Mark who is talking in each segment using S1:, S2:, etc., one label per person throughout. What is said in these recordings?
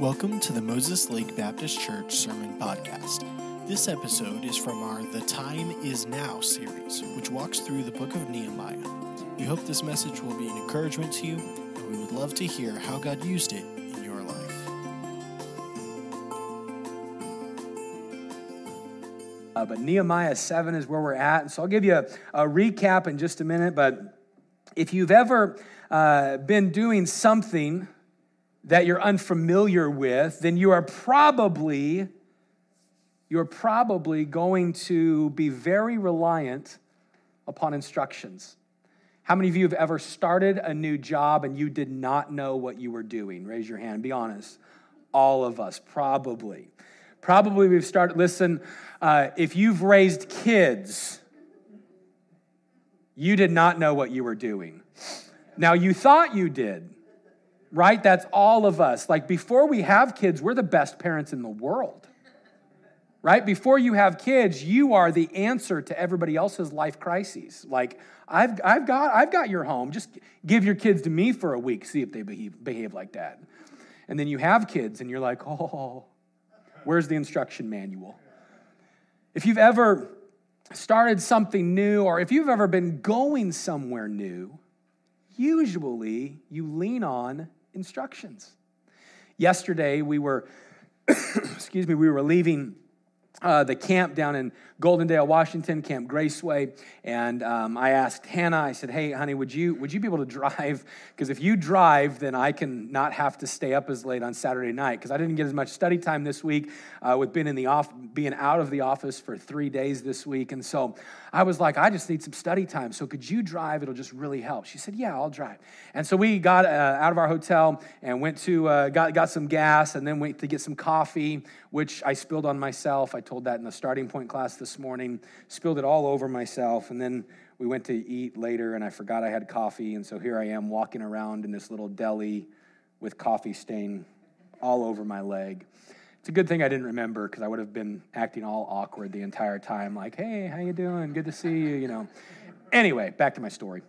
S1: Welcome to the Moses Lake Baptist Church Sermon Podcast. This episode is from our The Time Is Now series, which walks through the book of Nehemiah. We hope this message will be an encouragement to you, and we would love to hear how God used it in your life.
S2: Uh, but Nehemiah 7 is where we're at. And so I'll give you a, a recap in just a minute. But if you've ever uh, been doing something that you're unfamiliar with, then you are probably you're probably going to be very reliant upon instructions. How many of you have ever started a new job and you did not know what you were doing? Raise your hand, be honest. All of us, probably. Probably we've started, listen, uh, if you've raised kids, you did not know what you were doing. Now, you thought you did right? That's all of us. Like before we have kids, we're the best parents in the world, right? Before you have kids, you are the answer to everybody else's life crises. Like, I've, I've, got, I've got your home. Just give your kids to me for a week, see if they behave, behave like that. And then you have kids, and you're like, oh, where's the instruction manual? If you've ever started something new, or if you've ever been going somewhere new, usually you lean on instructions. Yesterday, we were, excuse me, we were leaving uh, the camp down in Goldendale, Washington, Camp Graceway, and um, I asked Hannah. I said, "Hey, honey, would you would you be able to drive? Because if you drive, then I can not have to stay up as late on Saturday night. Because I didn't get as much study time this week uh, with being in the off being out of the office for three days this week, and so I was like, I just need some study time. So could you drive? It'll just really help." She said, "Yeah, I'll drive." And so we got uh, out of our hotel and went to uh, got got some gas, and then went to get some coffee, which I spilled on myself. I told that in the starting point class this morning, spilled it all over myself. And then we went to eat later, and I forgot I had coffee. And so here I am walking around in this little deli with coffee stain all over my leg. It's a good thing I didn't remember because I would have been acting all awkward the entire time, like, "Hey, how you doing? Good to see you." You know. Anyway, back to my story.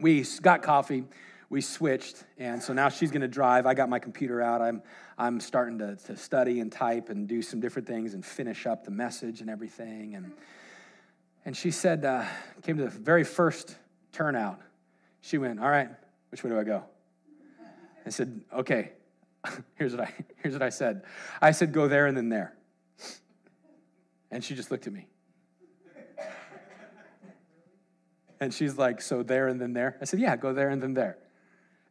S2: We got coffee we switched and so now she's going to drive. I got my computer out. I'm, I'm starting to, to study and type and do some different things and finish up the message and everything and, and she said uh, came to the very first turnout. She went all right which way do i go? I said okay here's what i here's what i said. I said go there and then there. And she just looked at me. And she's like, so there and then there? I said, yeah, go there and then there.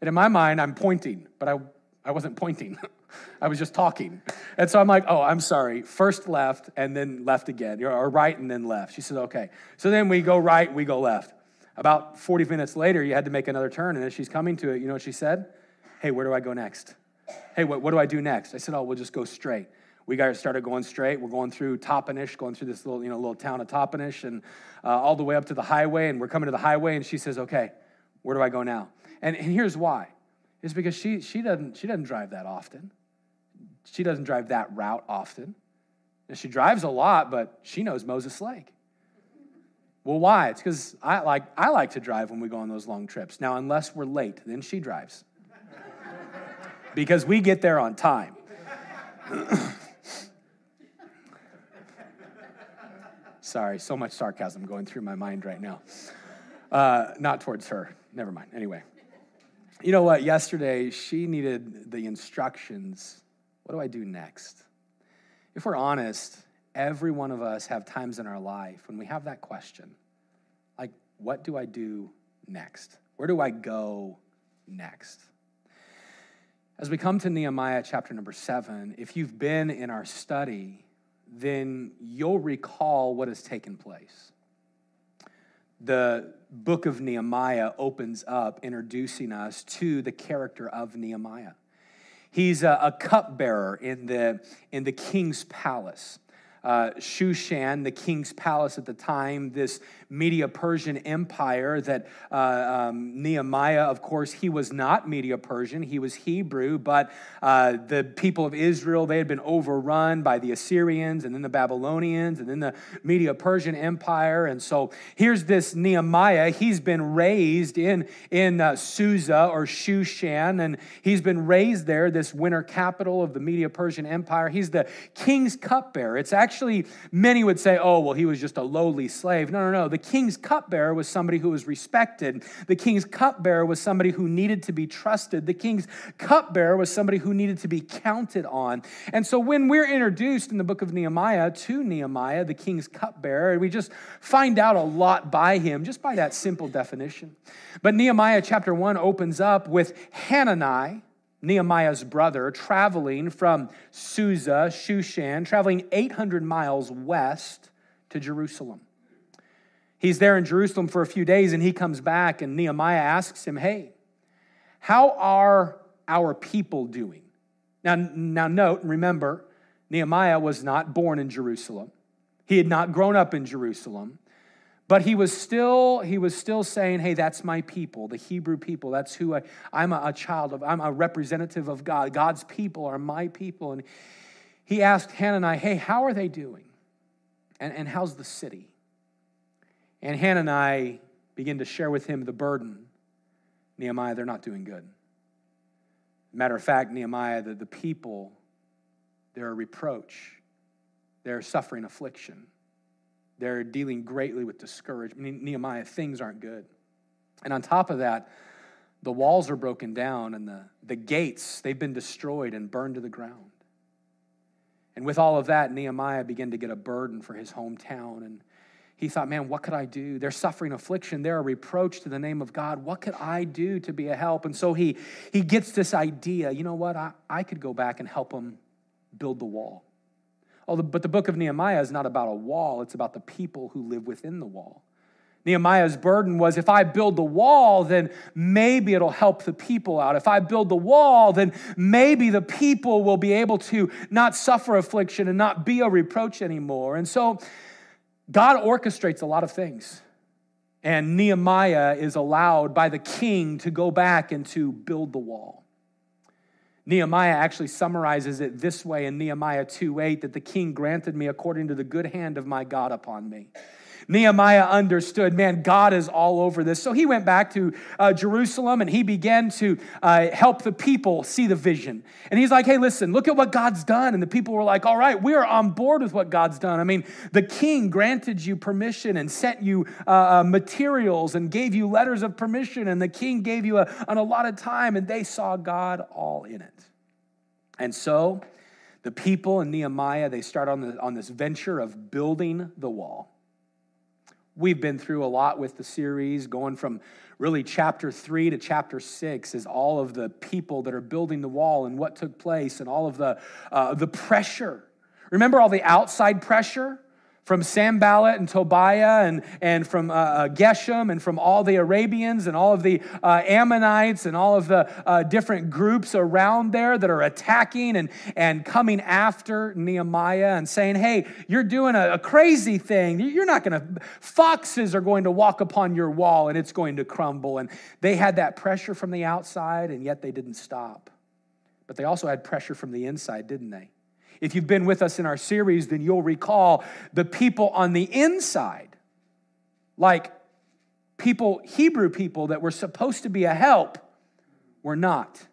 S2: And in my mind, I'm pointing, but I, I wasn't pointing. I was just talking. And so I'm like, oh, I'm sorry. First left and then left again, or right and then left. She said, okay. So then we go right, we go left. About 40 minutes later, you had to make another turn. And as she's coming to it, you know what she said? Hey, where do I go next? Hey, what, what do I do next? I said, oh, we'll just go straight. We got started going straight. We're going through Toppenish, going through this little, you know, little town of Toppenish, and uh, all the way up to the highway. And we're coming to the highway, and she says, okay, where do I go now? And, and here's why. It's because she, she, doesn't, she doesn't drive that often. She doesn't drive that route often. And she drives a lot, but she knows Moses Lake. Well, why? It's because I like, I like to drive when we go on those long trips. Now, unless we're late, then she drives. because we get there on time. Sorry, so much sarcasm going through my mind right now. Uh, not towards her. Never mind. Anyway. You know what? Yesterday, she needed the instructions. What do I do next? If we're honest, every one of us have times in our life when we have that question like, what do I do next? Where do I go next? As we come to Nehemiah chapter number seven, if you've been in our study, then you'll recall what has taken place the book of Nehemiah opens up introducing us to the character of Nehemiah. He's a, a cupbearer in the, in the king's palace. uh, Shushan, the king's palace at the time, this Media Persian empire that uh, um, Nehemiah, of course, he was not Media Persian, he was Hebrew, but uh, the people of Israel, they had been overrun by the Assyrians and then the Babylonians and then the Media Persian empire. And so here's this Nehemiah, he's been raised in, in uh, Susa or Shushan, and he's been raised there, this winter capital of the Media Persian empire. He's the king's cupbearer. It's actually, many would say, oh, well, he was just a lowly slave. No, no, no. The king's cupbearer was somebody who was respected. The king's cupbearer was somebody who needed to be trusted. The king's cupbearer was somebody who needed to be counted on. And so when we're introduced in the book of Nehemiah to Nehemiah, the king's cupbearer, we just find out a lot by him, just by that simple definition. But Nehemiah chapter 1 opens up with Hanani, Nehemiah's brother, traveling from Susa, Shushan, traveling 800 miles west to Jerusalem. He's there in Jerusalem for a few days and he comes back, and Nehemiah asks him, Hey, how are our people doing? Now, now note and remember, Nehemiah was not born in Jerusalem. He had not grown up in Jerusalem. But he was still, he was still saying, hey, that's my people, the Hebrew people. That's who I, I'm a, a child of, I'm a representative of God. God's people are my people. And he asked Hanani, hey, how are they doing? And, and how's the city? And Hanani begin to share with him the burden. Nehemiah, they're not doing good. Matter of fact, Nehemiah, the, the people, they're a reproach. They're suffering affliction. They're dealing greatly with discouragement. Nehemiah, things aren't good. And on top of that, the walls are broken down and the, the gates, they've been destroyed and burned to the ground. And with all of that, Nehemiah began to get a burden for his hometown. And he thought, man, what could I do? They're suffering affliction. They're a reproach to the name of God. What could I do to be a help? And so he, he gets this idea you know what? I, I could go back and help them build the wall. Oh, but the book of Nehemiah is not about a wall, it's about the people who live within the wall. Nehemiah's burden was if I build the wall, then maybe it'll help the people out. If I build the wall, then maybe the people will be able to not suffer affliction and not be a reproach anymore. And so God orchestrates a lot of things. And Nehemiah is allowed by the king to go back and to build the wall. Nehemiah actually summarizes it this way in Nehemiah 2 8 that the king granted me according to the good hand of my God upon me. Nehemiah understood, man, God is all over this. So he went back to uh, Jerusalem and he began to uh, help the people see the vision. And he's like, hey, listen, look at what God's done. And the people were like, all right, we are on board with what God's done. I mean, the king granted you permission and sent you uh, uh materials and gave you letters of permission. And the king gave you a, an allotted time and they saw God all in it. And so the people in Nehemiah, they start on, the, on this venture of building the wall. We've been through a lot with the series, going from really chapter three to chapter six, is all of the people that are building the wall and what took place and all of the, uh, the pressure. Remember all the outside pressure? From Sanballat and Tobiah and, and from uh, uh, Geshem and from all the Arabians and all of the uh, Ammonites and all of the uh, different groups around there that are attacking and, and coming after Nehemiah and saying, hey, you're doing a, a crazy thing. You're not going to, foxes are going to walk upon your wall and it's going to crumble. And they had that pressure from the outside and yet they didn't stop. But they also had pressure from the inside, didn't they? If you've been with us in our series, then you'll recall the people on the inside, like people, Hebrew people that were supposed to be a help, were not.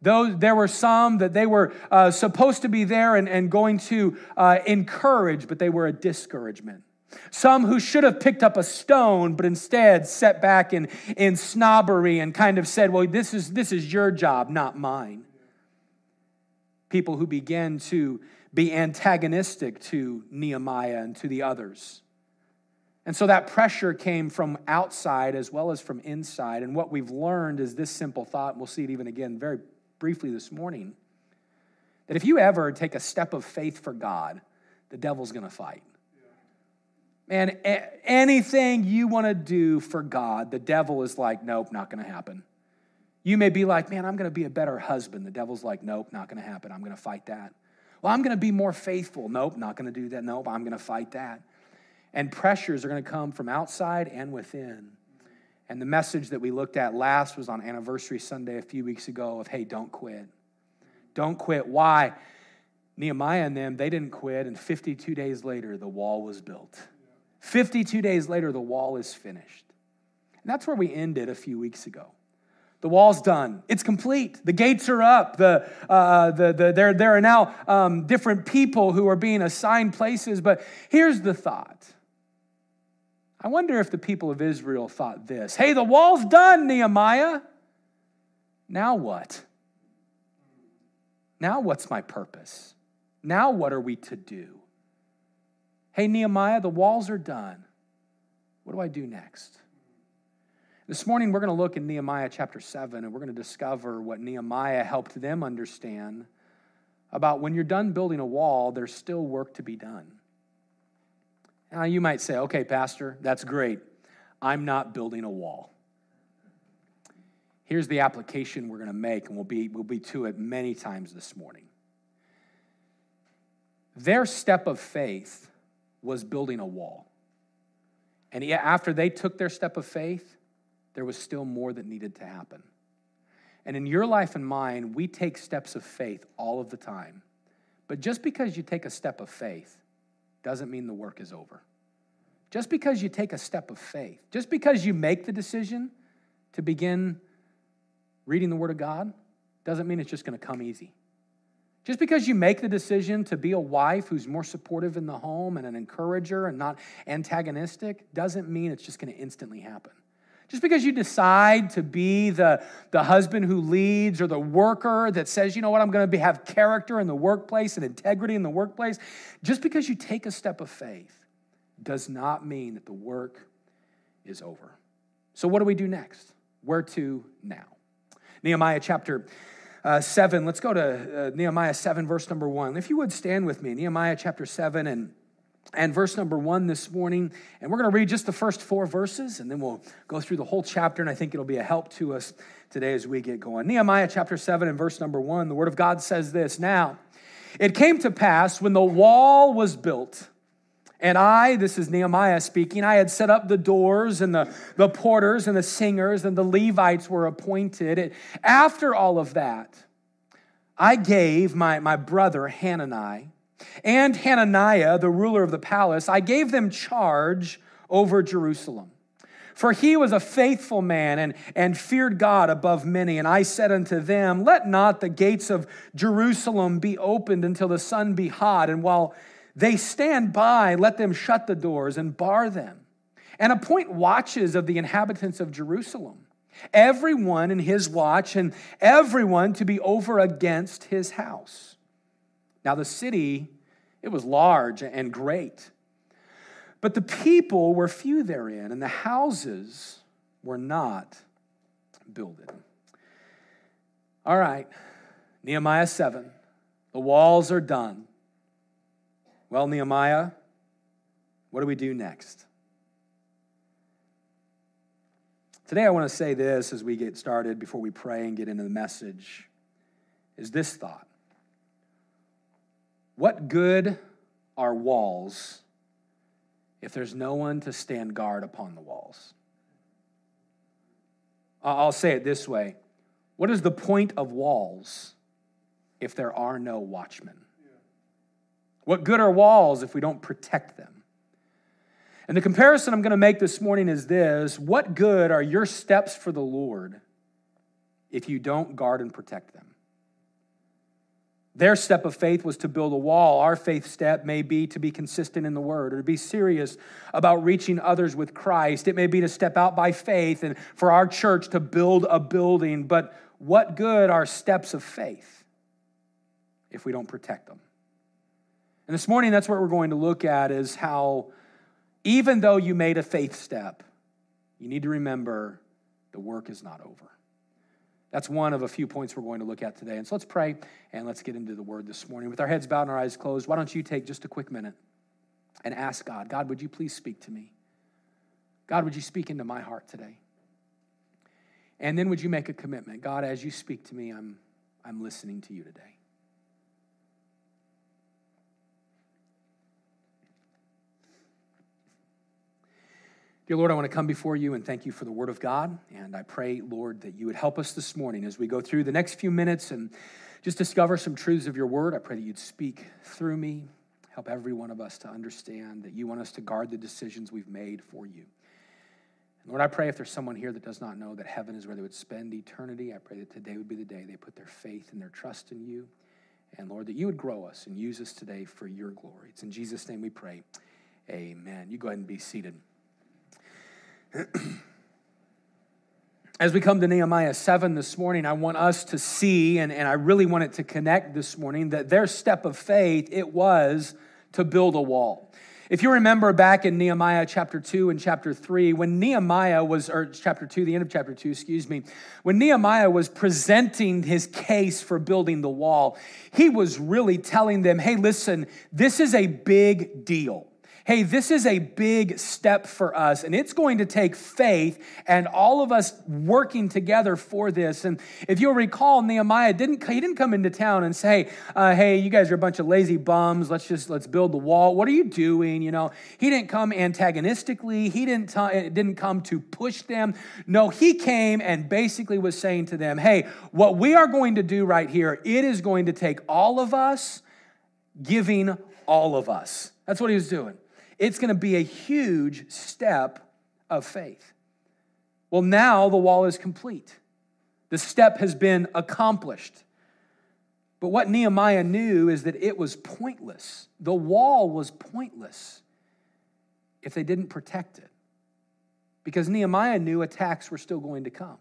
S2: Though there were some that they were uh, supposed to be there and, and going to uh, encourage, but they were a discouragement. Some who should have picked up a stone, but instead sat back in, in snobbery and kind of said, Well, this is, this is your job, not mine people who began to be antagonistic to Nehemiah and to the others. And so that pressure came from outside as well as from inside. And what we've learned is this simple thought, and we'll see it even again very briefly this morning that if you ever take a step of faith for God, the devil's gonna fight. Man, anything you wanna do for God, the devil is like, nope, not gonna happen. You may be like, man, I'm going to be a better husband. The devil's like, nope, not going to happen. I'm going to fight that. Well, I'm going to be more faithful. Nope, not going to do that. Nope, I'm going to fight that. And pressures are going to come from outside and within. And the message that we looked at last was on Anniversary Sunday a few weeks ago of, hey, don't quit. Don't quit. Why? Nehemiah and them, they didn't quit, and 52 days later, the wall was built. 52 days later, the wall is finished. And that's where we ended a few weeks ago. The wall's done. It's complete. The gates are up. The, uh, the, the, there, there are now um, different people who are being assigned places. But here's the thought I wonder if the people of Israel thought this Hey, the wall's done, Nehemiah. Now what? Now what's my purpose? Now what are we to do? Hey, Nehemiah, the walls are done. What do I do next? This morning, we're going to look in Nehemiah chapter 7, and we're going to discover what Nehemiah helped them understand about when you're done building a wall, there's still work to be done. Now, you might say, okay, Pastor, that's great. I'm not building a wall. Here's the application we're going to make, and we'll be, we'll be to it many times this morning. Their step of faith was building a wall. And after they took their step of faith, there was still more that needed to happen. And in your life and mine, we take steps of faith all of the time. But just because you take a step of faith doesn't mean the work is over. Just because you take a step of faith, just because you make the decision to begin reading the Word of God, doesn't mean it's just going to come easy. Just because you make the decision to be a wife who's more supportive in the home and an encourager and not antagonistic doesn't mean it's just going to instantly happen. Just because you decide to be the, the husband who leads or the worker that says, you know what, I'm going to have character in the workplace and integrity in the workplace, just because you take a step of faith does not mean that the work is over. So, what do we do next? Where to now? Nehemiah chapter uh, 7. Let's go to uh, Nehemiah 7, verse number 1. If you would stand with me, Nehemiah chapter 7 and and verse number one this morning. And we're going to read just the first four verses, and then we'll go through the whole chapter, and I think it'll be a help to us today as we get going. Nehemiah chapter 7 and verse number one, the word of God says this Now, it came to pass when the wall was built and I, this is Nehemiah speaking, I had set up the doors and the, the porters and the singers and the Levites were appointed. After all of that, I gave my, my brother Hanani and Hananiah, the ruler of the palace, I gave them charge over Jerusalem. For he was a faithful man and, and feared God above many. And I said unto them, Let not the gates of Jerusalem be opened until the sun be hot. And while they stand by, let them shut the doors and bar them, and appoint watches of the inhabitants of Jerusalem, everyone in his watch, and everyone to be over against his house. Now, the city, it was large and great, but the people were few therein, and the houses were not builded. All right, Nehemiah 7. The walls are done. Well, Nehemiah, what do we do next? Today, I want to say this as we get started before we pray and get into the message is this thought What good are walls if there's no one to stand guard upon the walls? I'll say it this way What is the point of walls if there are no watchmen? What good are walls if we don't protect them? And the comparison I'm going to make this morning is this What good are your steps for the Lord if you don't guard and protect them? Their step of faith was to build a wall. Our faith step may be to be consistent in the word or to be serious about reaching others with Christ. It may be to step out by faith and for our church to build a building. But what good are steps of faith if we don't protect them? And this morning, that's what we're going to look at is how, even though you made a faith step, you need to remember the work is not over. That's one of a few points we're going to look at today. And so let's pray and let's get into the word this morning. With our heads bowed and our eyes closed, why don't you take just a quick minute and ask God, God, would you please speak to me? God, would you speak into my heart today? And then would you make a commitment? God, as you speak to me, I'm, I'm listening to you today. Dear Lord, I want to come before you and thank you for the word of God. And I pray, Lord, that you would help us this morning as we go through the next few minutes and just discover some truths of your word. I pray that you'd speak through me, help every one of us to understand that you want us to guard the decisions we've made for you. And Lord, I pray if there's someone here that does not know that heaven is where they would spend eternity, I pray that today would be the day they put their faith and their trust in you. And Lord, that you would grow us and use us today for your glory. It's in Jesus' name we pray. Amen. You go ahead and be seated. As we come to Nehemiah 7 this morning, I want us to see, and, and I really want it to connect this morning, that their step of faith, it was to build a wall. If you remember back in Nehemiah chapter 2 and chapter 3, when Nehemiah was, or chapter 2, the end of chapter 2, excuse me, when Nehemiah was presenting his case for building the wall, he was really telling them, hey, listen, this is a big deal hey, this is a big step for us, and it's going to take faith and all of us working together for this. And if you'll recall, Nehemiah didn't he didn't come into town and say, uh, hey, you guys are a bunch of lazy bums. Let's just let's build the wall. What are you doing? You know, he didn't come antagonistically. He didn't t- didn't come to push them. No, he came and basically was saying to them, hey, what we are going to do right here, it is going to take all of us giving all of us. That's what he was doing. It's going to be a huge step of faith. Well, now the wall is complete. The step has been accomplished. But what Nehemiah knew is that it was pointless. The wall was pointless if they didn't protect it. Because Nehemiah knew attacks were still going to come.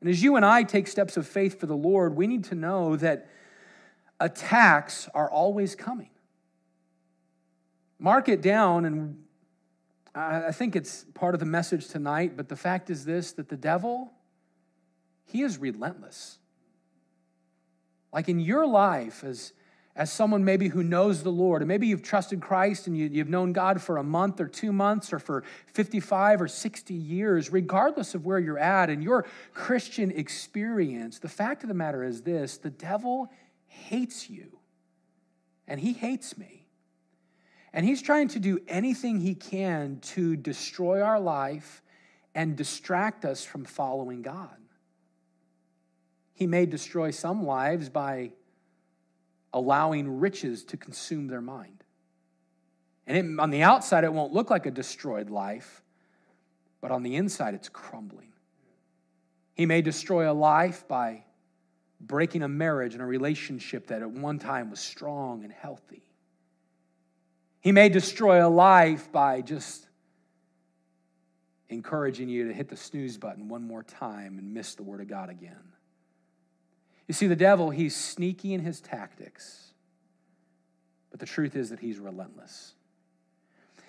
S2: And as you and I take steps of faith for the Lord, we need to know that attacks are always coming. Mark it down, and I think it's part of the message tonight, but the fact is this that the devil, he is relentless. Like in your life, as, as someone maybe who knows the Lord, and maybe you've trusted Christ and you, you've known God for a month or two months or for 55 or 60 years, regardless of where you're at in your Christian experience, the fact of the matter is this the devil hates you, and he hates me. And he's trying to do anything he can to destroy our life and distract us from following God. He may destroy some lives by allowing riches to consume their mind. And it, on the outside, it won't look like a destroyed life, but on the inside, it's crumbling. He may destroy a life by breaking a marriage and a relationship that at one time was strong and healthy. He may destroy a life by just encouraging you to hit the snooze button one more time and miss the Word of God again. You see, the devil, he's sneaky in his tactics, but the truth is that he's relentless.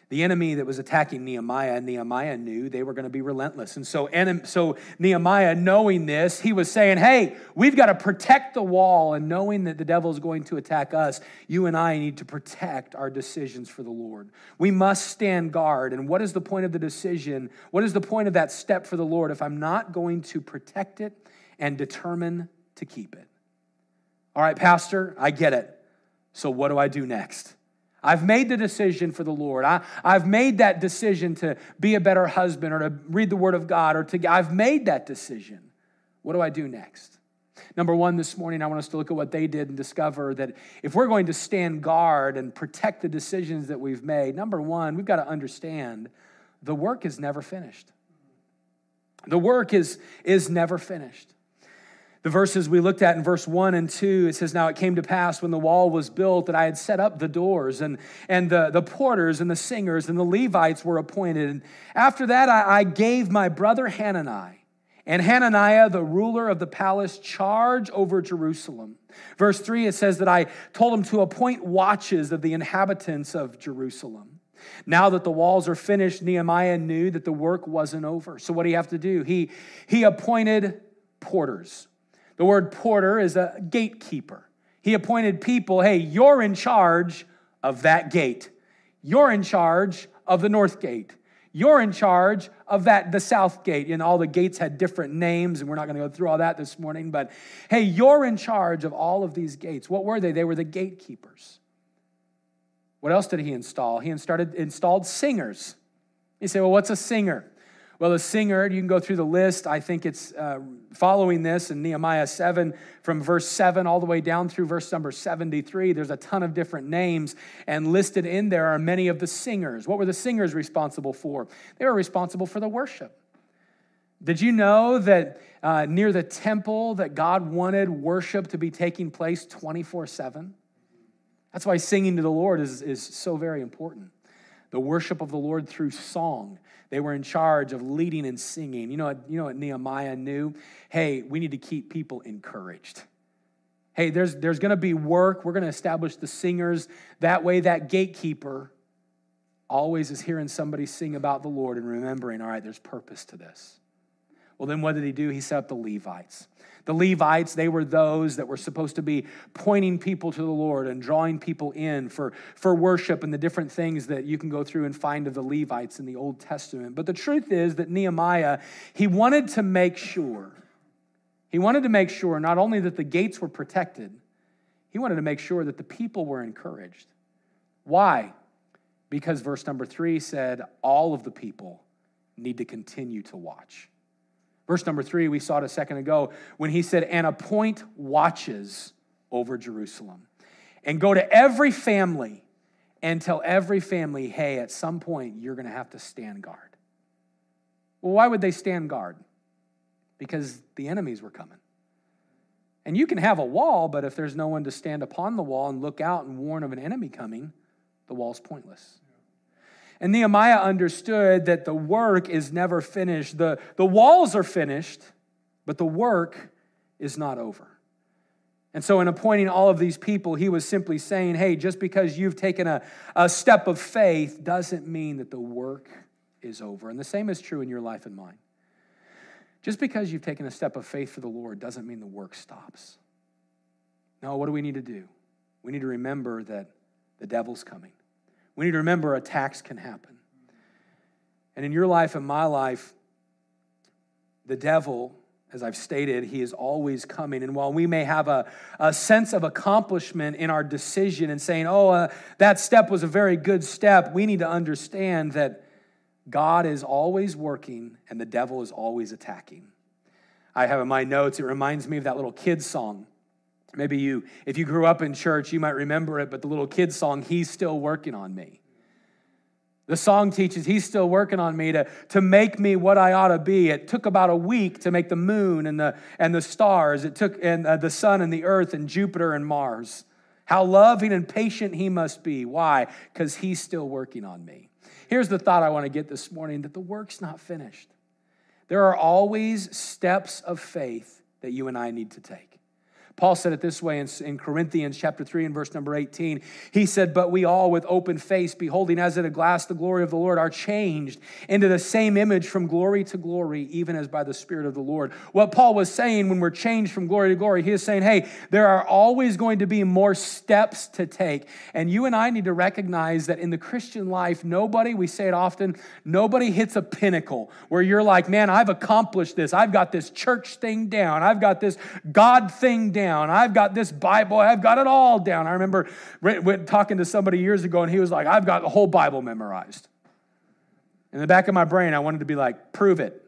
S2: The enemy that was attacking Nehemiah, Nehemiah knew they were going to be relentless. And so, so Nehemiah, knowing this, he was saying, Hey, we've got to protect the wall. And knowing that the devil is going to attack us, you and I need to protect our decisions for the Lord. We must stand guard. And what is the point of the decision? What is the point of that step for the Lord if I'm not going to protect it and determine to keep it? All right, Pastor, I get it. So, what do I do next? I've made the decision for the Lord. I, I've made that decision to be a better husband or to read the Word of God or to, I've made that decision. What do I do next? Number one, this morning, I want us to look at what they did and discover that if we're going to stand guard and protect the decisions that we've made, number one, we've got to understand the work is never finished. The work is, is never finished. The verses we looked at in verse 1 and 2, it says, Now it came to pass when the wall was built that I had set up the doors, and, and the, the porters and the singers and the Levites were appointed. And after that, I, I gave my brother Hanani and Hananiah, the ruler of the palace, charge over Jerusalem. Verse 3, it says that I told him to appoint watches of the inhabitants of Jerusalem. Now that the walls are finished, Nehemiah knew that the work wasn't over. So what do you have to do? He, he appointed porters. The word porter is a gatekeeper. He appointed people, hey, you're in charge of that gate. You're in charge of the north gate. You're in charge of that the south gate. And all the gates had different names, and we're not going to go through all that this morning, but hey, you're in charge of all of these gates. What were they? They were the gatekeepers. What else did he install? He started, installed singers. You say, well, what's a singer? Well, a singer, you can go through the list. I think it's uh, following this in Nehemiah 7, from verse 7 all the way down through verse number 73. There's a ton of different names, and listed in there are many of the singers. What were the singers responsible for? They were responsible for the worship. Did you know that uh, near the temple that God wanted worship to be taking place 24 7? That's why singing to the Lord is, is so very important. The worship of the Lord through song. They were in charge of leading and singing. You know, what, you know what Nehemiah knew? Hey, we need to keep people encouraged. Hey, there's, there's going to be work. We're going to establish the singers. That way, that gatekeeper always is hearing somebody sing about the Lord and remembering, all right, there's purpose to this. Well, then what did he do? He set up the Levites. The Levites, they were those that were supposed to be pointing people to the Lord and drawing people in for, for worship and the different things that you can go through and find of the Levites in the Old Testament. But the truth is that Nehemiah, he wanted to make sure, he wanted to make sure not only that the gates were protected, he wanted to make sure that the people were encouraged. Why? Because verse number three said, all of the people need to continue to watch. Verse number three, we saw it a second ago when he said, and appoint watches over Jerusalem. And go to every family and tell every family, hey, at some point you're going to have to stand guard. Well, why would they stand guard? Because the enemies were coming. And you can have a wall, but if there's no one to stand upon the wall and look out and warn of an enemy coming, the wall's pointless. And Nehemiah understood that the work is never finished. The, the walls are finished, but the work is not over. And so, in appointing all of these people, he was simply saying, hey, just because you've taken a, a step of faith doesn't mean that the work is over. And the same is true in your life and mine. Just because you've taken a step of faith for the Lord doesn't mean the work stops. No, what do we need to do? We need to remember that the devil's coming. We need to remember attacks can happen. And in your life and my life, the devil, as I've stated, he is always coming. And while we may have a, a sense of accomplishment in our decision and saying, oh, uh, that step was a very good step, we need to understand that God is always working and the devil is always attacking. I have in my notes, it reminds me of that little kid song. Maybe you, if you grew up in church, you might remember it, but the little kid song, He's Still Working on Me. The song teaches He's still working on me to, to make me what I ought to be. It took about a week to make the moon and the, and the stars. It took and, uh, the sun and the earth and Jupiter and Mars. How loving and patient He must be. Why? Because He's still working on me. Here's the thought I want to get this morning that the work's not finished. There are always steps of faith that you and I need to take. Paul said it this way in, in, Corinthians chapter 3 and verse number 18. He said, But we all with open face, beholding as in a glass the glory of the Lord, are changed into the same image from glory to glory, even as by the Spirit of the Lord. What Paul was saying when we're changed from glory to glory, he is saying, Hey, there are always going to be more steps to take. And you and I need to recognize that in the Christian life, nobody, we say it often, nobody hits a pinnacle where you're like, Man, I've accomplished this. I've got this church thing down. I've got this God thing down down. I've got this Bible, I've got it all down. I remember talking to somebody years ago, and he was like, I've got the whole Bible memorized. In the back of my brain, I wanted to be like, prove it.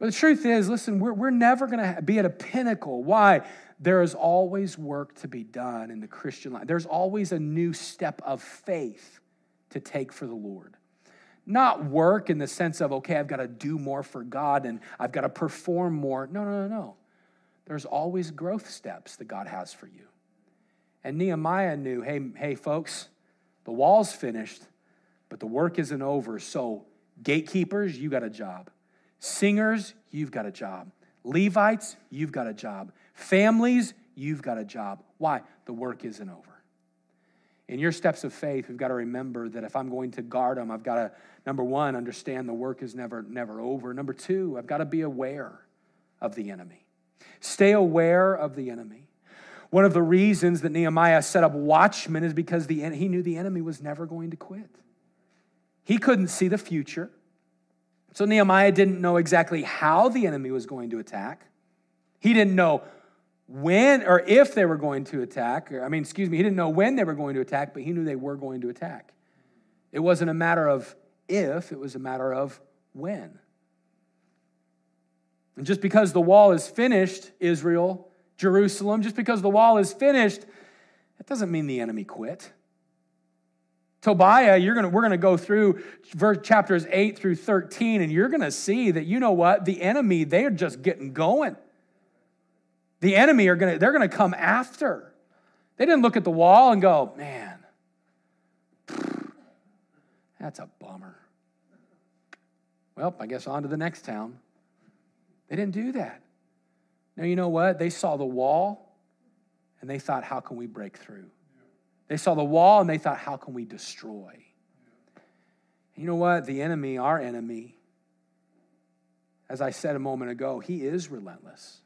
S2: but the truth is, listen, we're, we're never going to be at a pinnacle. Why? There is always work to be done in the Christian life. There's always a new step of faith to take for the Lord. Not work in the sense of, okay, I've got to do more for God and I've got to perform more. No, no, no, no there's always growth steps that God has for you. And Nehemiah knew hey, hey, folks, the wall's finished, but the work isn't over. So, gatekeepers, you got a job. Singers, you've got a job. Levites, you've got a job. Families, you've got a job. Why? The work isn't over. In your steps of faith, we've got to remember that if I'm going to guard them, I've got to, number one, understand the work is never, never over. Number two, I've got to be aware of the enemy. Stay aware of the enemy. One of the reasons that Nehemiah set up watchmen is because the, he knew the enemy was never going to quit. He couldn't see the future. So Nehemiah didn't know exactly how the enemy was going to attack. He didn't know when or if they were going to attack. I mean, excuse me, he didn't know when they were going to attack, but he knew they were going to attack. It wasn't a matter of if, it was a matter of when. And just because the wall is finished, Israel, Jerusalem, just because the wall is finished, that doesn't mean the enemy quit. Tobiah, you're gonna, we're going to go through verse, chapters 8 through 13, and you're going to see that, you know what? The enemy, they're just getting going. The enemy are going to, they're going to come after. They didn't look at the wall and go, man, that's a bummer. Well, I guess on to the next town. They didn't do that. Now, you know what? They saw the wall and they thought, how can we break through? They saw the wall and they thought, how can we destroy? You know what? The enemy, our enemy, as I said a moment ago, he is relentless.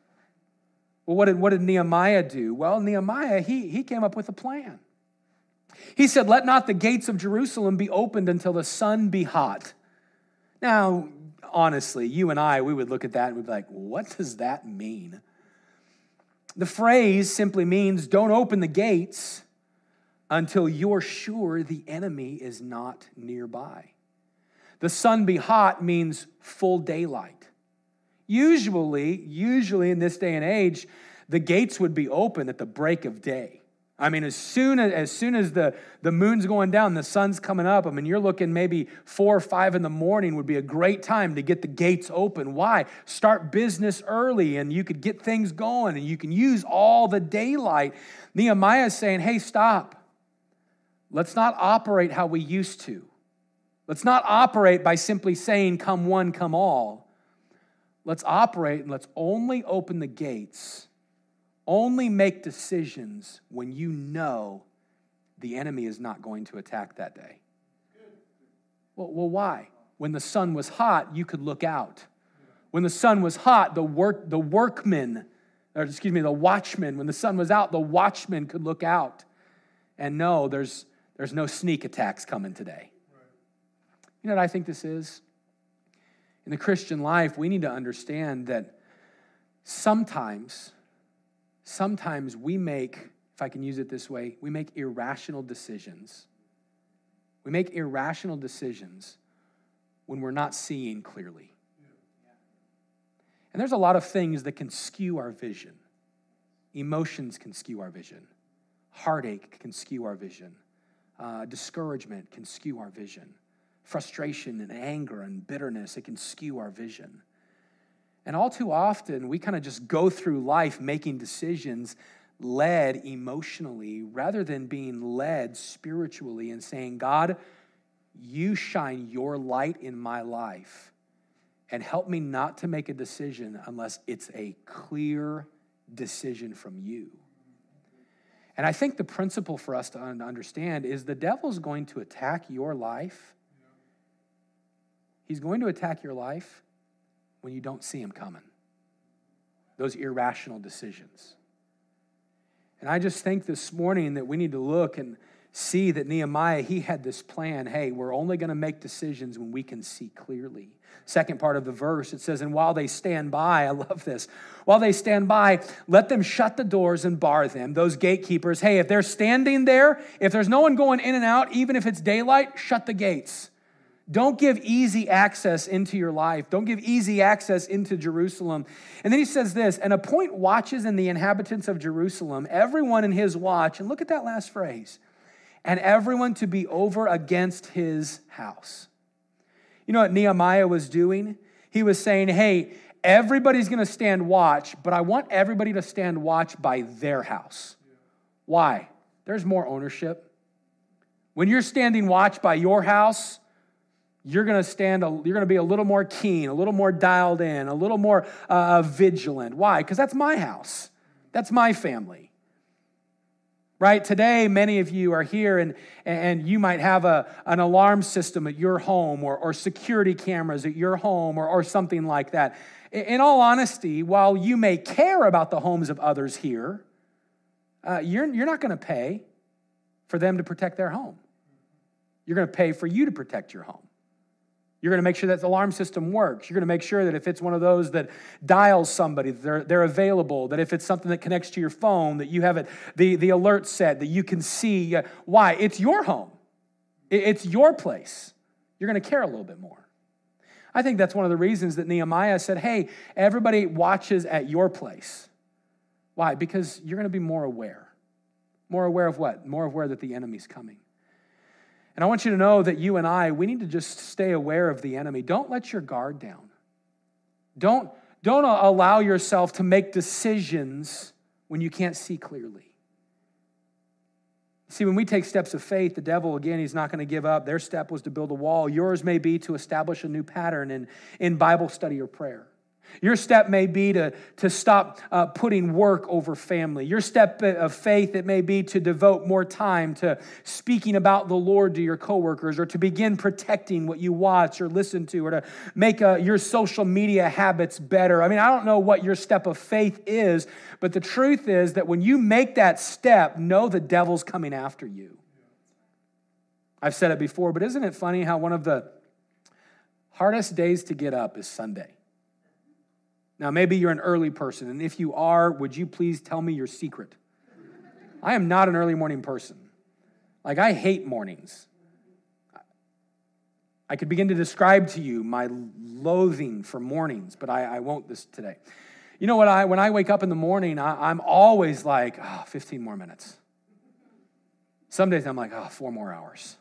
S2: Well, what did, what did Nehemiah do? Well, Nehemiah, he, he came up with a plan. He said, Let not the gates of Jerusalem be opened until the sun be hot. Now, honestly, you and I, we would look at that and we'd be like, What does that mean? The phrase simply means don't open the gates until you're sure the enemy is not nearby. The sun be hot means full daylight. Usually, usually in this day and age, the gates would be open at the break of day. I mean, as soon as, as soon as the, the moon's going down, the sun's coming up, I mean, you're looking maybe four or five in the morning would be a great time to get the gates open. Why? Start business early and you could get things going and you can use all the daylight. Nehemiah is saying, hey, stop. Let's not operate how we used to. Let's not operate by simply saying, come one, come all. Let's operate and let's only open the gates only make decisions when you know the enemy is not going to attack that day. Well, well, why? When the sun was hot, you could look out. When the sun was hot, the, work, the workmen, or excuse me, the watchmen, when the sun was out, the watchmen could look out and know there's, there's no sneak attacks coming today. You know what I think this is? In the Christian life, we need to understand that sometimes sometimes we make, if I can use it this way, we make irrational decisions. We make irrational decisions when we're not seeing clearly. And there's a lot of things that can skew our vision. Emotions can skew our vision. Heartache can skew our vision. Uh, discouragement can skew our vision. Frustration and anger and bitterness, it can skew our vision. And all too often, we kind of just go through life making decisions led emotionally rather than being led spiritually and saying, God, you shine your light in my life and help me not to make a decision unless it's a clear decision from you. And I think the principle for us to understand is the devil's going to attack your life. He's going to attack your life when you don't see them coming. Those irrational decisions. And I just think this morning that we need to look and see that Nehemiah, he had this plan. Hey, we're only going to make decisions when we can see clearly. Second part of the verse, it says, And while they stand by, I love this, while they stand by, let them shut the doors and bar them, those gatekeepers. Hey, if they're standing there, if there's no one going in and out, even if it's daylight, shut the gates. Don't give easy access into your life. Don't give easy access into Jerusalem. And then he says this and appoint watches in the inhabitants of Jerusalem, everyone in his watch. And look at that last phrase and everyone to be over against his house. You know what Nehemiah was doing? He was saying, hey, everybody's going to stand watch, but I want everybody to stand watch by their house. Why? There's more ownership. When you're standing watch by your house, you're going to stand, a, you're going to be a little more keen, a little more dialed in, a little more uh, vigilant. Why? Because that's my house, that's my family. Right? Today, many of you are here and, and you might have a, an alarm system at your home or, or security cameras at your home or, or something like that. In all honesty, while you may care about the homes of others here, uh, you're, you're not going to pay for them to protect their home. You're going to pay for you to protect your home. You're going to make sure that the alarm system works. You're going to make sure that if it's one of those that dials somebody, that they're, they're available. That if it's something that connects to your phone, that you have it, the, the alert set, that you can see. Uh, why? It's your home. It's your place. You're going to care a little bit more. I think that's one of the reasons that Nehemiah said, hey, everybody watches at your place. Why? Because you're going to be more aware. More aware of what? More aware that the enemy's coming. And I want you to know that you and I, we need to just stay aware of the enemy. Don't let your guard down. Don't, don't allow yourself to make decisions when you can't see clearly. See, when we take steps of faith, the devil, again, he's not going to give up. Their step was to build a wall. Yours may be to establish a new pattern in, in Bible study or prayer. Your step may be to, to stop uh, putting work over family. Your step of faith, it may be to devote more time to speaking about the Lord to your coworkers or to begin protecting what you watch or listen to or to make uh, your social media habits better. I mean, I don't know what your step of faith is, but the truth is that when you make that step, know the devil's coming after you. I've said it before, but isn't it funny how one of the hardest days to get up is Sunday? Now, maybe you're an early person, and if you are, would you please tell me your secret? I am not an early morning person. Like, I hate mornings. I could begin to describe to you my loathing for mornings, but I, I won't this today. You know what? I, when I wake up in the morning, I, am always like, oh, 15 more minutes. Some days I'm like, oh, four more hours.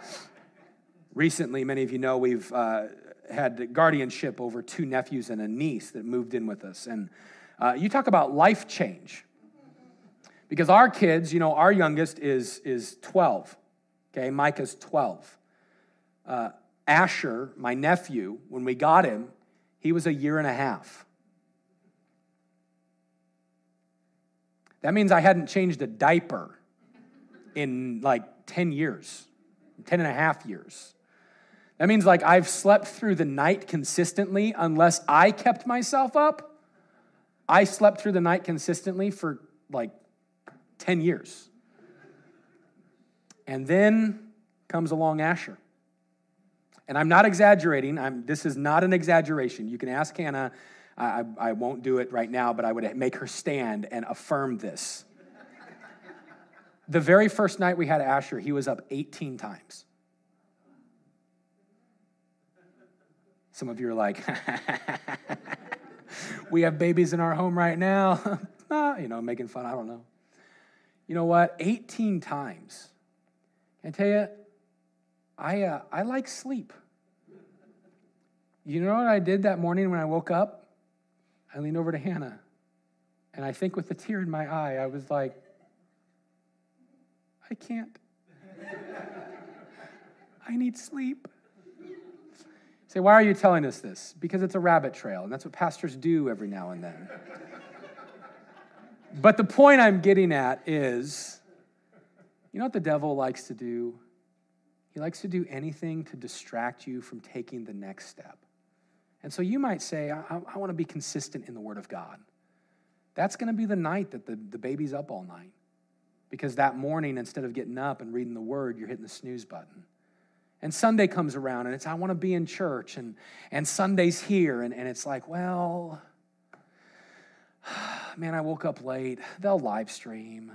S2: Recently, many of you know we've uh, had guardianship over two nephews and a niece that moved in with us. And uh, you talk about life change. Because our kids, you know, our youngest is, is 12. Okay, Micah's 12. Uh, Asher, my nephew, when we got him, he was a year and a half. That means I hadn't changed a diaper in like 10 years, 10 and a half years. That means like I've slept through the night consistently unless I kept myself up. I slept through the night consistently for like 10 years. And then comes along Asher. And I'm not exaggerating. I'm, this is not an exaggeration. You can ask Hannah. I, I, I won't do it right now, but I would make her stand and affirm this. the very first night we had Asher, he was up 18 times. Some of you are like, we have babies in our home right now. ah, you know, making fun. I don't know. You know what? 18 times. Can I tell you, I, uh, I like sleep. You know what I did that morning when I woke up? I leaned over to Hannah, and I think with a tear in my eye, I was like, I can't. I need sleep. Say, why are you telling us this? Because it's a rabbit trail, and that's what pastors do every now and then. but the point I'm getting at is you know what the devil likes to do? He likes to do anything to distract you from taking the next step. And so you might say, I, I want to be consistent in the Word of God. That's going to be the night that the, the baby's up all night. Because that morning, instead of getting up and reading the Word, you're hitting the snooze button. And Sunday comes around and it's, I want to be in church. And, and Sunday's here. And, and it's like, well, man, I woke up late. They'll live stream.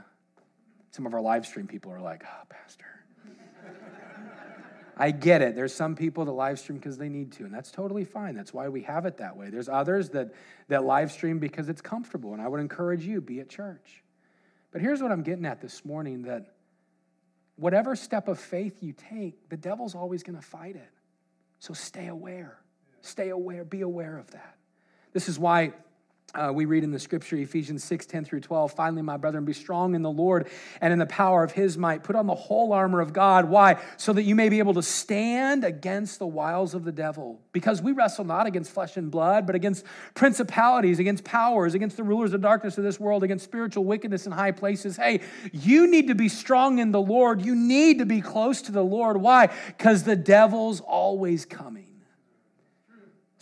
S2: Some of our live stream people are like, oh, Pastor. I get it. There's some people that live stream because they need to, and that's totally fine. That's why we have it that way. There's others that, that live stream because it's comfortable, and I would encourage you, be at church. But here's what I'm getting at this morning that whatever step of faith you take, the devil's always going to fight it. So stay aware. Stay aware. Be aware of that. This is why uh, we read in the scripture, Ephesians 6, 10 through 12. Finally, my brethren, be strong in the Lord and in the power of his might. Put on the whole armor of God. Why? So that you may be able to stand against the wiles of the devil. Because we wrestle not against flesh and blood, but against principalities, against powers, against the rulers of darkness of this world, against spiritual wickedness in high places. Hey, you need to be strong in the Lord. You need to be close to the Lord. Why? Because the devil's always coming.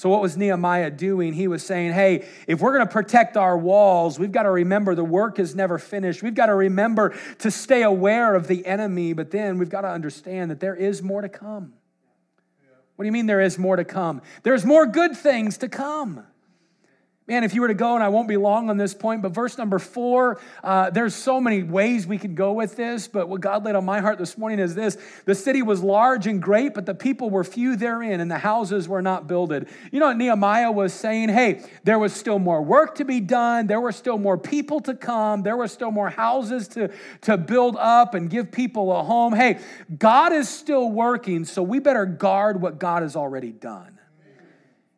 S2: So, what was Nehemiah doing? He was saying, hey, if we're going to protect our walls, we've got to remember the work is never finished. We've got to remember to stay aware of the enemy, but then we've got to understand that there is more to come. What do you mean there is more to come? There's more good things to come. Man, if you were to go, and I won't be long on this point, but verse number four, uh, there's so many ways we could go with this, but what God laid on my heart this morning is this The city was large and great, but the people were few therein, and the houses were not builded. You know what Nehemiah was saying? Hey, there was still more work to be done, there were still more people to come, there were still more houses to, to build up and give people a home. Hey, God is still working, so we better guard what God has already done.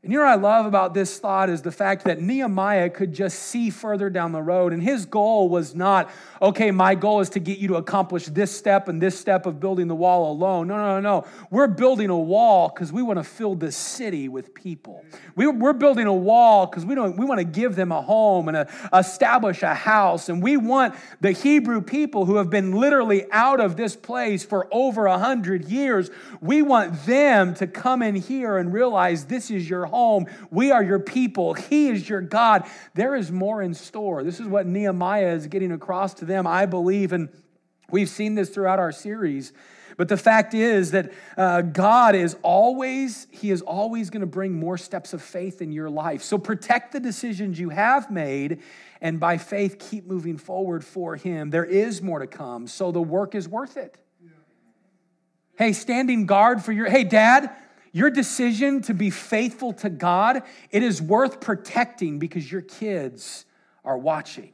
S2: And you know what I love about this thought is the fact that Nehemiah could just see further down the road. And his goal was not, okay, my goal is to get you to accomplish this step and this step of building the wall alone. No, no, no, no. We're building a wall because we want to fill this city with people. We, are building a wall because we, don't, we want to give them a home and a, establish a house. And we want the Hebrew people who have been literally out of this place for over a hundred years, we want them to come in here and realize this is your home. We are your people. He is your God. There is more in store. This is what Nehemiah is getting across to them, I believe. And we've seen this throughout our series. But the fact is that uh, God is always, He is always going to bring more steps of faith in your life. So protect the decisions you have made and by faith keep moving forward for Him. There is more to come, so the work is worth it. Yeah. Hey, standing guard for your, hey, dad, your decision to be faithful to God, it is worth protecting because your kids are watching.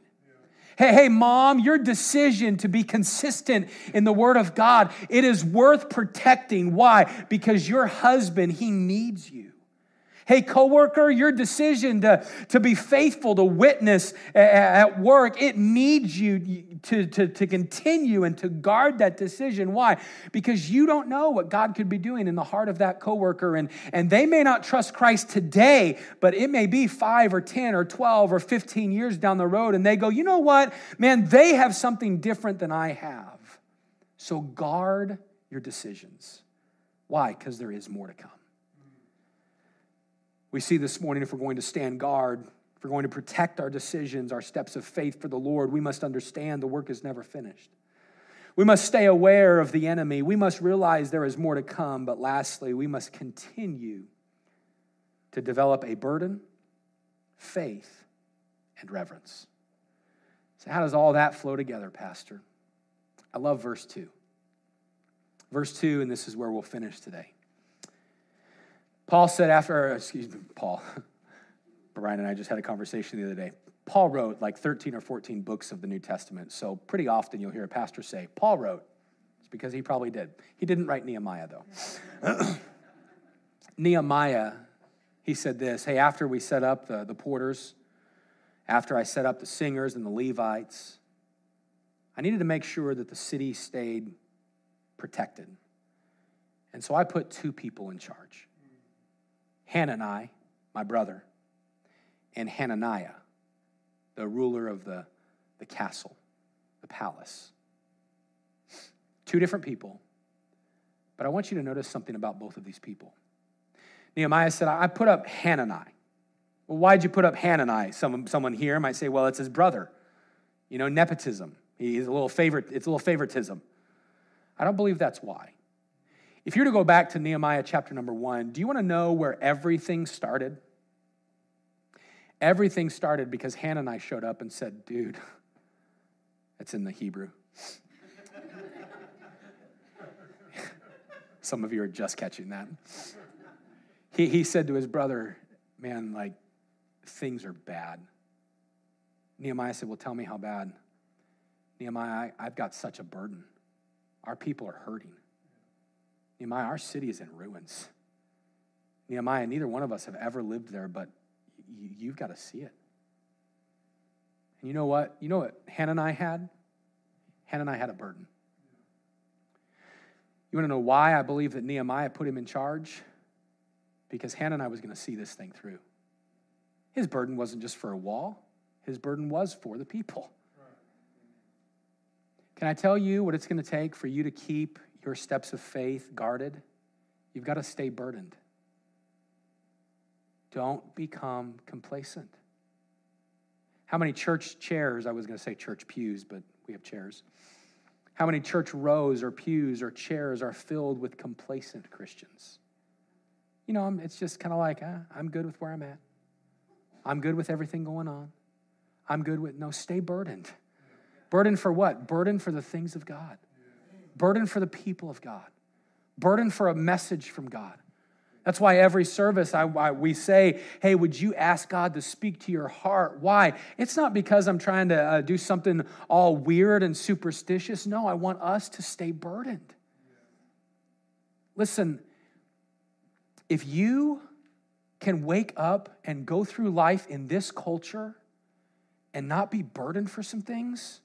S2: Hey, hey, mom, your decision to be consistent in the Word of God, it is worth protecting. Why? Because your husband, he needs you. Hey, coworker, your decision to, to be faithful, to witness at work, it needs you to, to, to continue and to guard that decision. Why? Because you don't know what God could be doing in the heart of that coworker. And, and they may not trust Christ today, but it may be five or 10 or 12 or 15 years down the road. And they go, you know what? Man, they have something different than I have. So guard your decisions. Why? Because there is more to come. We see this morning if we're going to stand guard, if we're going to protect our decisions, our steps of faith for the Lord, we must understand the work is never finished. We must stay aware of the enemy. We must realize there is more to come. But lastly, we must continue to develop a burden, faith, and reverence. So, how does all that flow together, Pastor? I love verse 2. Verse 2, and this is where we'll finish today. Paul said after, excuse me, Paul, Brian and I just had a conversation the other day. Paul wrote like 13 or 14 books of the New Testament. So pretty often you'll hear a pastor say, Paul wrote. It's because he probably did. He didn't write Nehemiah though. Nehemiah, he said this Hey, after we set up the, the porters, after I set up the singers and the Levites, I needed to make sure that the city stayed protected. And so I put two people in charge. Hanani, my brother, and Hananiah, the ruler of the, the castle, the palace. Two different people, but I want you to notice something about both of these people. Nehemiah said, I put up Hanani. Well, why'd you put up Hanani? Some, someone here might say, well, it's his brother. You know, nepotism. He's a little favorite, it's a little favoritism. I don't believe that's why. If you were to go back to Nehemiah chapter number one, do you want to know where everything started? Everything started because Hanani showed up and said, Dude, that's in the Hebrew. Some of you are just catching that. He, he said to his brother, Man, like, things are bad. Nehemiah said, Well, tell me how bad. Nehemiah, I, I've got such a burden. Our people are hurting. Nehemiah, our city is in ruins. Nehemiah, neither one of us have ever lived there, but you've got to see it. And you know what? You know what Hanani had? Hanani had a burden. You want to know why I believe that Nehemiah put him in charge? Because Hanani was going to see this thing through. His burden wasn't just for a wall, his burden was for the people. Can I tell you what it's going to take for you to keep your steps of faith guarded, you've got to stay burdened. Don't become complacent. How many church chairs, I was going to say church pews, but we have chairs. How many church rows or pews or chairs are filled with complacent Christians? You know, it's just kind of like, ah, I'm good with where I'm at. I'm good with everything going on. I'm good with, no, stay burdened. Burden for what? Burden for the things of God. Burden for the people of God. Burden for a message from God. That's why every service I, I, we say, hey, would you ask God to speak to your heart? Why? It's not because I'm trying to uh, do something all weird and superstitious. No, I want us to stay burdened. Listen, if you can wake up and go through life in this culture and not be burdened for some things,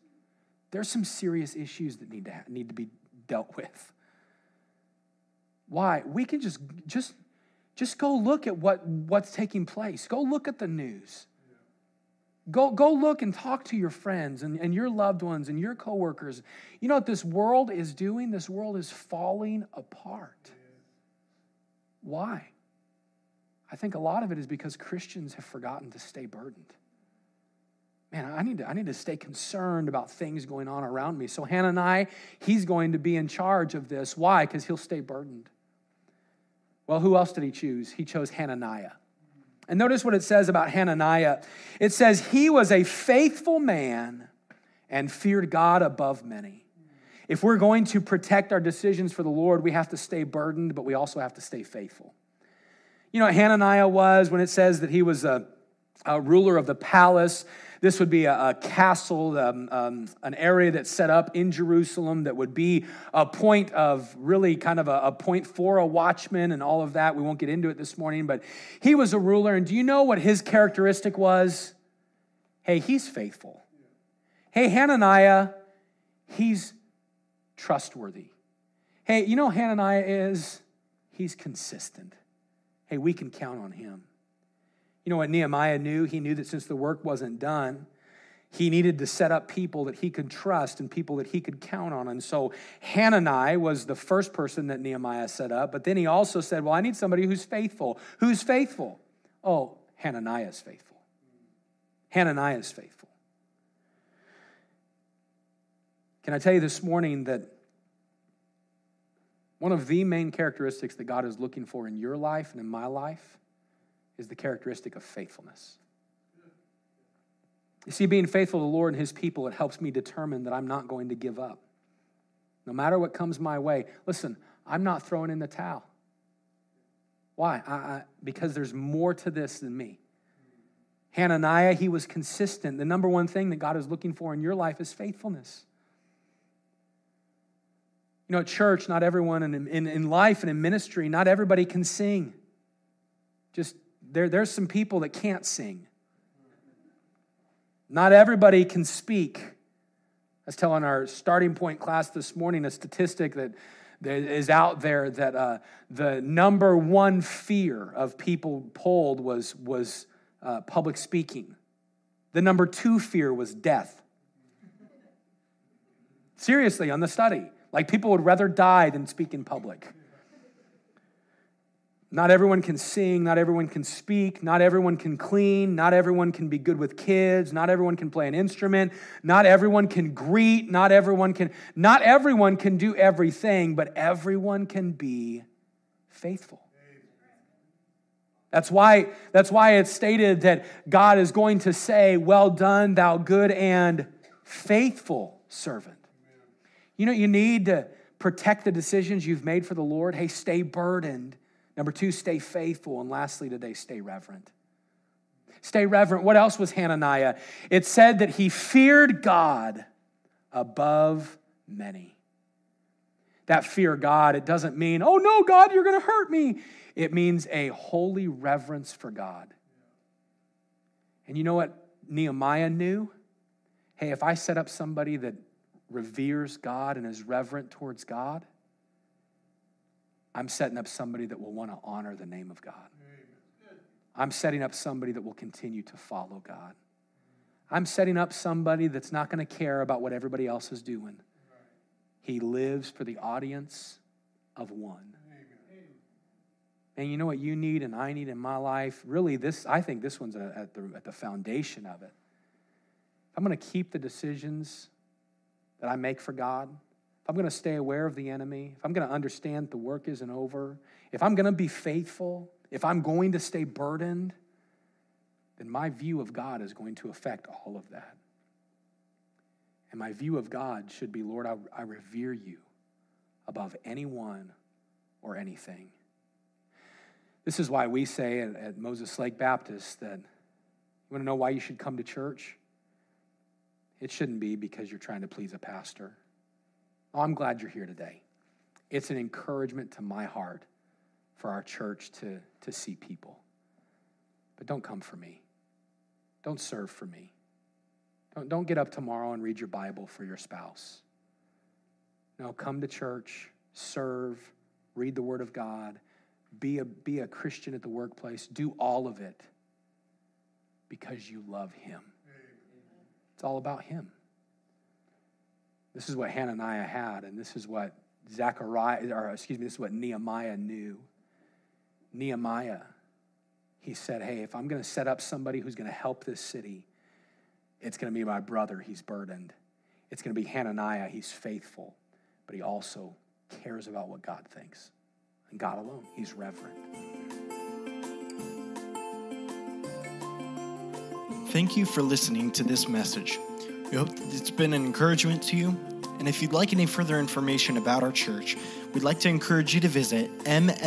S2: there's some serious issues that need to, need to be dealt with. Why? We can just, just, just go look at what, what's taking place. Go look at the news. Go, go look and talk to your friends and, and your loved ones and your coworkers. You know what this world is doing? This world is falling apart. Why? I think a lot of it is because Christians have forgotten to stay burdened. Man, I need to, I need to stay concerned about things going on around me. So Hanani, he's going to be in charge of this. Why? Because he'll stay burdened. Well, who else did he choose? He chose Hananiah. And notice what it says about Hananiah. It says, He was a faithful man and feared God above many. If we're going to protect our decisions for the Lord, we have to stay burdened, but we also have to stay faithful. You know what Hananiah was when it says that he was a, a ruler of the palace? This would be a, a castle, um, um, an area that's set up in Jerusalem that would be a point of really kind of a, a point for a watchman and all of that. We won't get into it this morning, but he was a ruler. And do you know what his characteristic was? Hey, he's faithful. Hey, Hananiah, he's trustworthy. Hey, you know Hananiah is? He's consistent. Hey, we can count on him. You know what Nehemiah knew? He knew that since the work wasn't done, he needed to set up people that he could trust and people that he could count on. And so Hanani was the first person that Nehemiah set up. But then he also said, Well, I need somebody who's faithful. Who's faithful? Oh, Hananiah is faithful. Hananiah is faithful. Can I tell you this morning that one of the main characteristics that God is looking for in your life and in my life is the characteristic of faithfulness. You see, being faithful to the Lord and His people, it helps me determine that I'm not going to give up. No matter what comes my way, listen, I'm not throwing in the towel. Why? I, I, because there's more to this than me. Hananiah, he was consistent. The number one thing that God is looking for in your life is faithfulness. You know, at church, not everyone, in, in, in life and in ministry, not everybody can sing. Just there, there's some people that can't sing. Not everybody can speak. I was telling our starting point class this morning a statistic that, is out there that uh, the number one fear of people polled was, was uh, public speaking. The number two fear was death. Seriously, on the study. Like people would rather die than speak in public. Not everyone can sing, not everyone can speak, not everyone can clean, not everyone can be good with kids, not everyone can play an instrument, not everyone can greet, not everyone can not everyone can do everything, but everyone can be faithful. That's why, that's why it's stated that God is going to say, Well done, thou good and faithful servant. You know, you need to protect the decisions you've made for the Lord. Hey, stay burdened Number two, stay faithful. And lastly, today, stay reverent. Stay reverent. What else was Hananiah? It said that he feared God above many. That fear God, it doesn't mean, oh no, God, you're going to hurt me. It means a holy reverence for God. And you know what Nehemiah knew? Hey, if I set up somebody that reveres God and is reverent towards God, I'm setting up somebody that will want to honor the name of God. I'm setting up somebody that will continue to follow God. I'm setting up somebody that's not going to care about what everybody else is doing. He lives for the audience of one. And you know what you need and I need in my life? Really, this I think this one's at the, at the foundation of it. I'm going to keep the decisions that I make for God if I'm going to stay aware of the enemy, if I'm going to understand the work isn't over, if I'm going to be faithful, if I'm going to stay burdened, then my view of God is going to affect all of that. And my view of God should be Lord, I, I revere you above anyone or anything. This is why we say at, at Moses Lake Baptist that you want to know why you should come to church? It shouldn't be because you're trying to please a pastor. I'm glad you're here today. It's an encouragement to my heart for our church to, to see people. But don't come for me. Don't serve for me. Don't, don't get up tomorrow and read your Bible for your spouse. No, come to church, serve, read the Word of God, be a, be a Christian at the workplace. Do all of it because you love Him. It's all about Him. This is what Hananiah had, and this is what Zechariah, or excuse me, this is what Nehemiah knew. Nehemiah, he said, Hey, if I'm going to set up somebody who's going to help this city, it's going to be my brother, he's burdened. It's going to be Hananiah, he's faithful, but he also cares about what God thinks. And God alone, he's reverent.
S1: Thank you for listening to this message. We hope it's been an encouragement to you. And if you'd like any further information about our church, we'd like to encourage you to visit mlbc.church.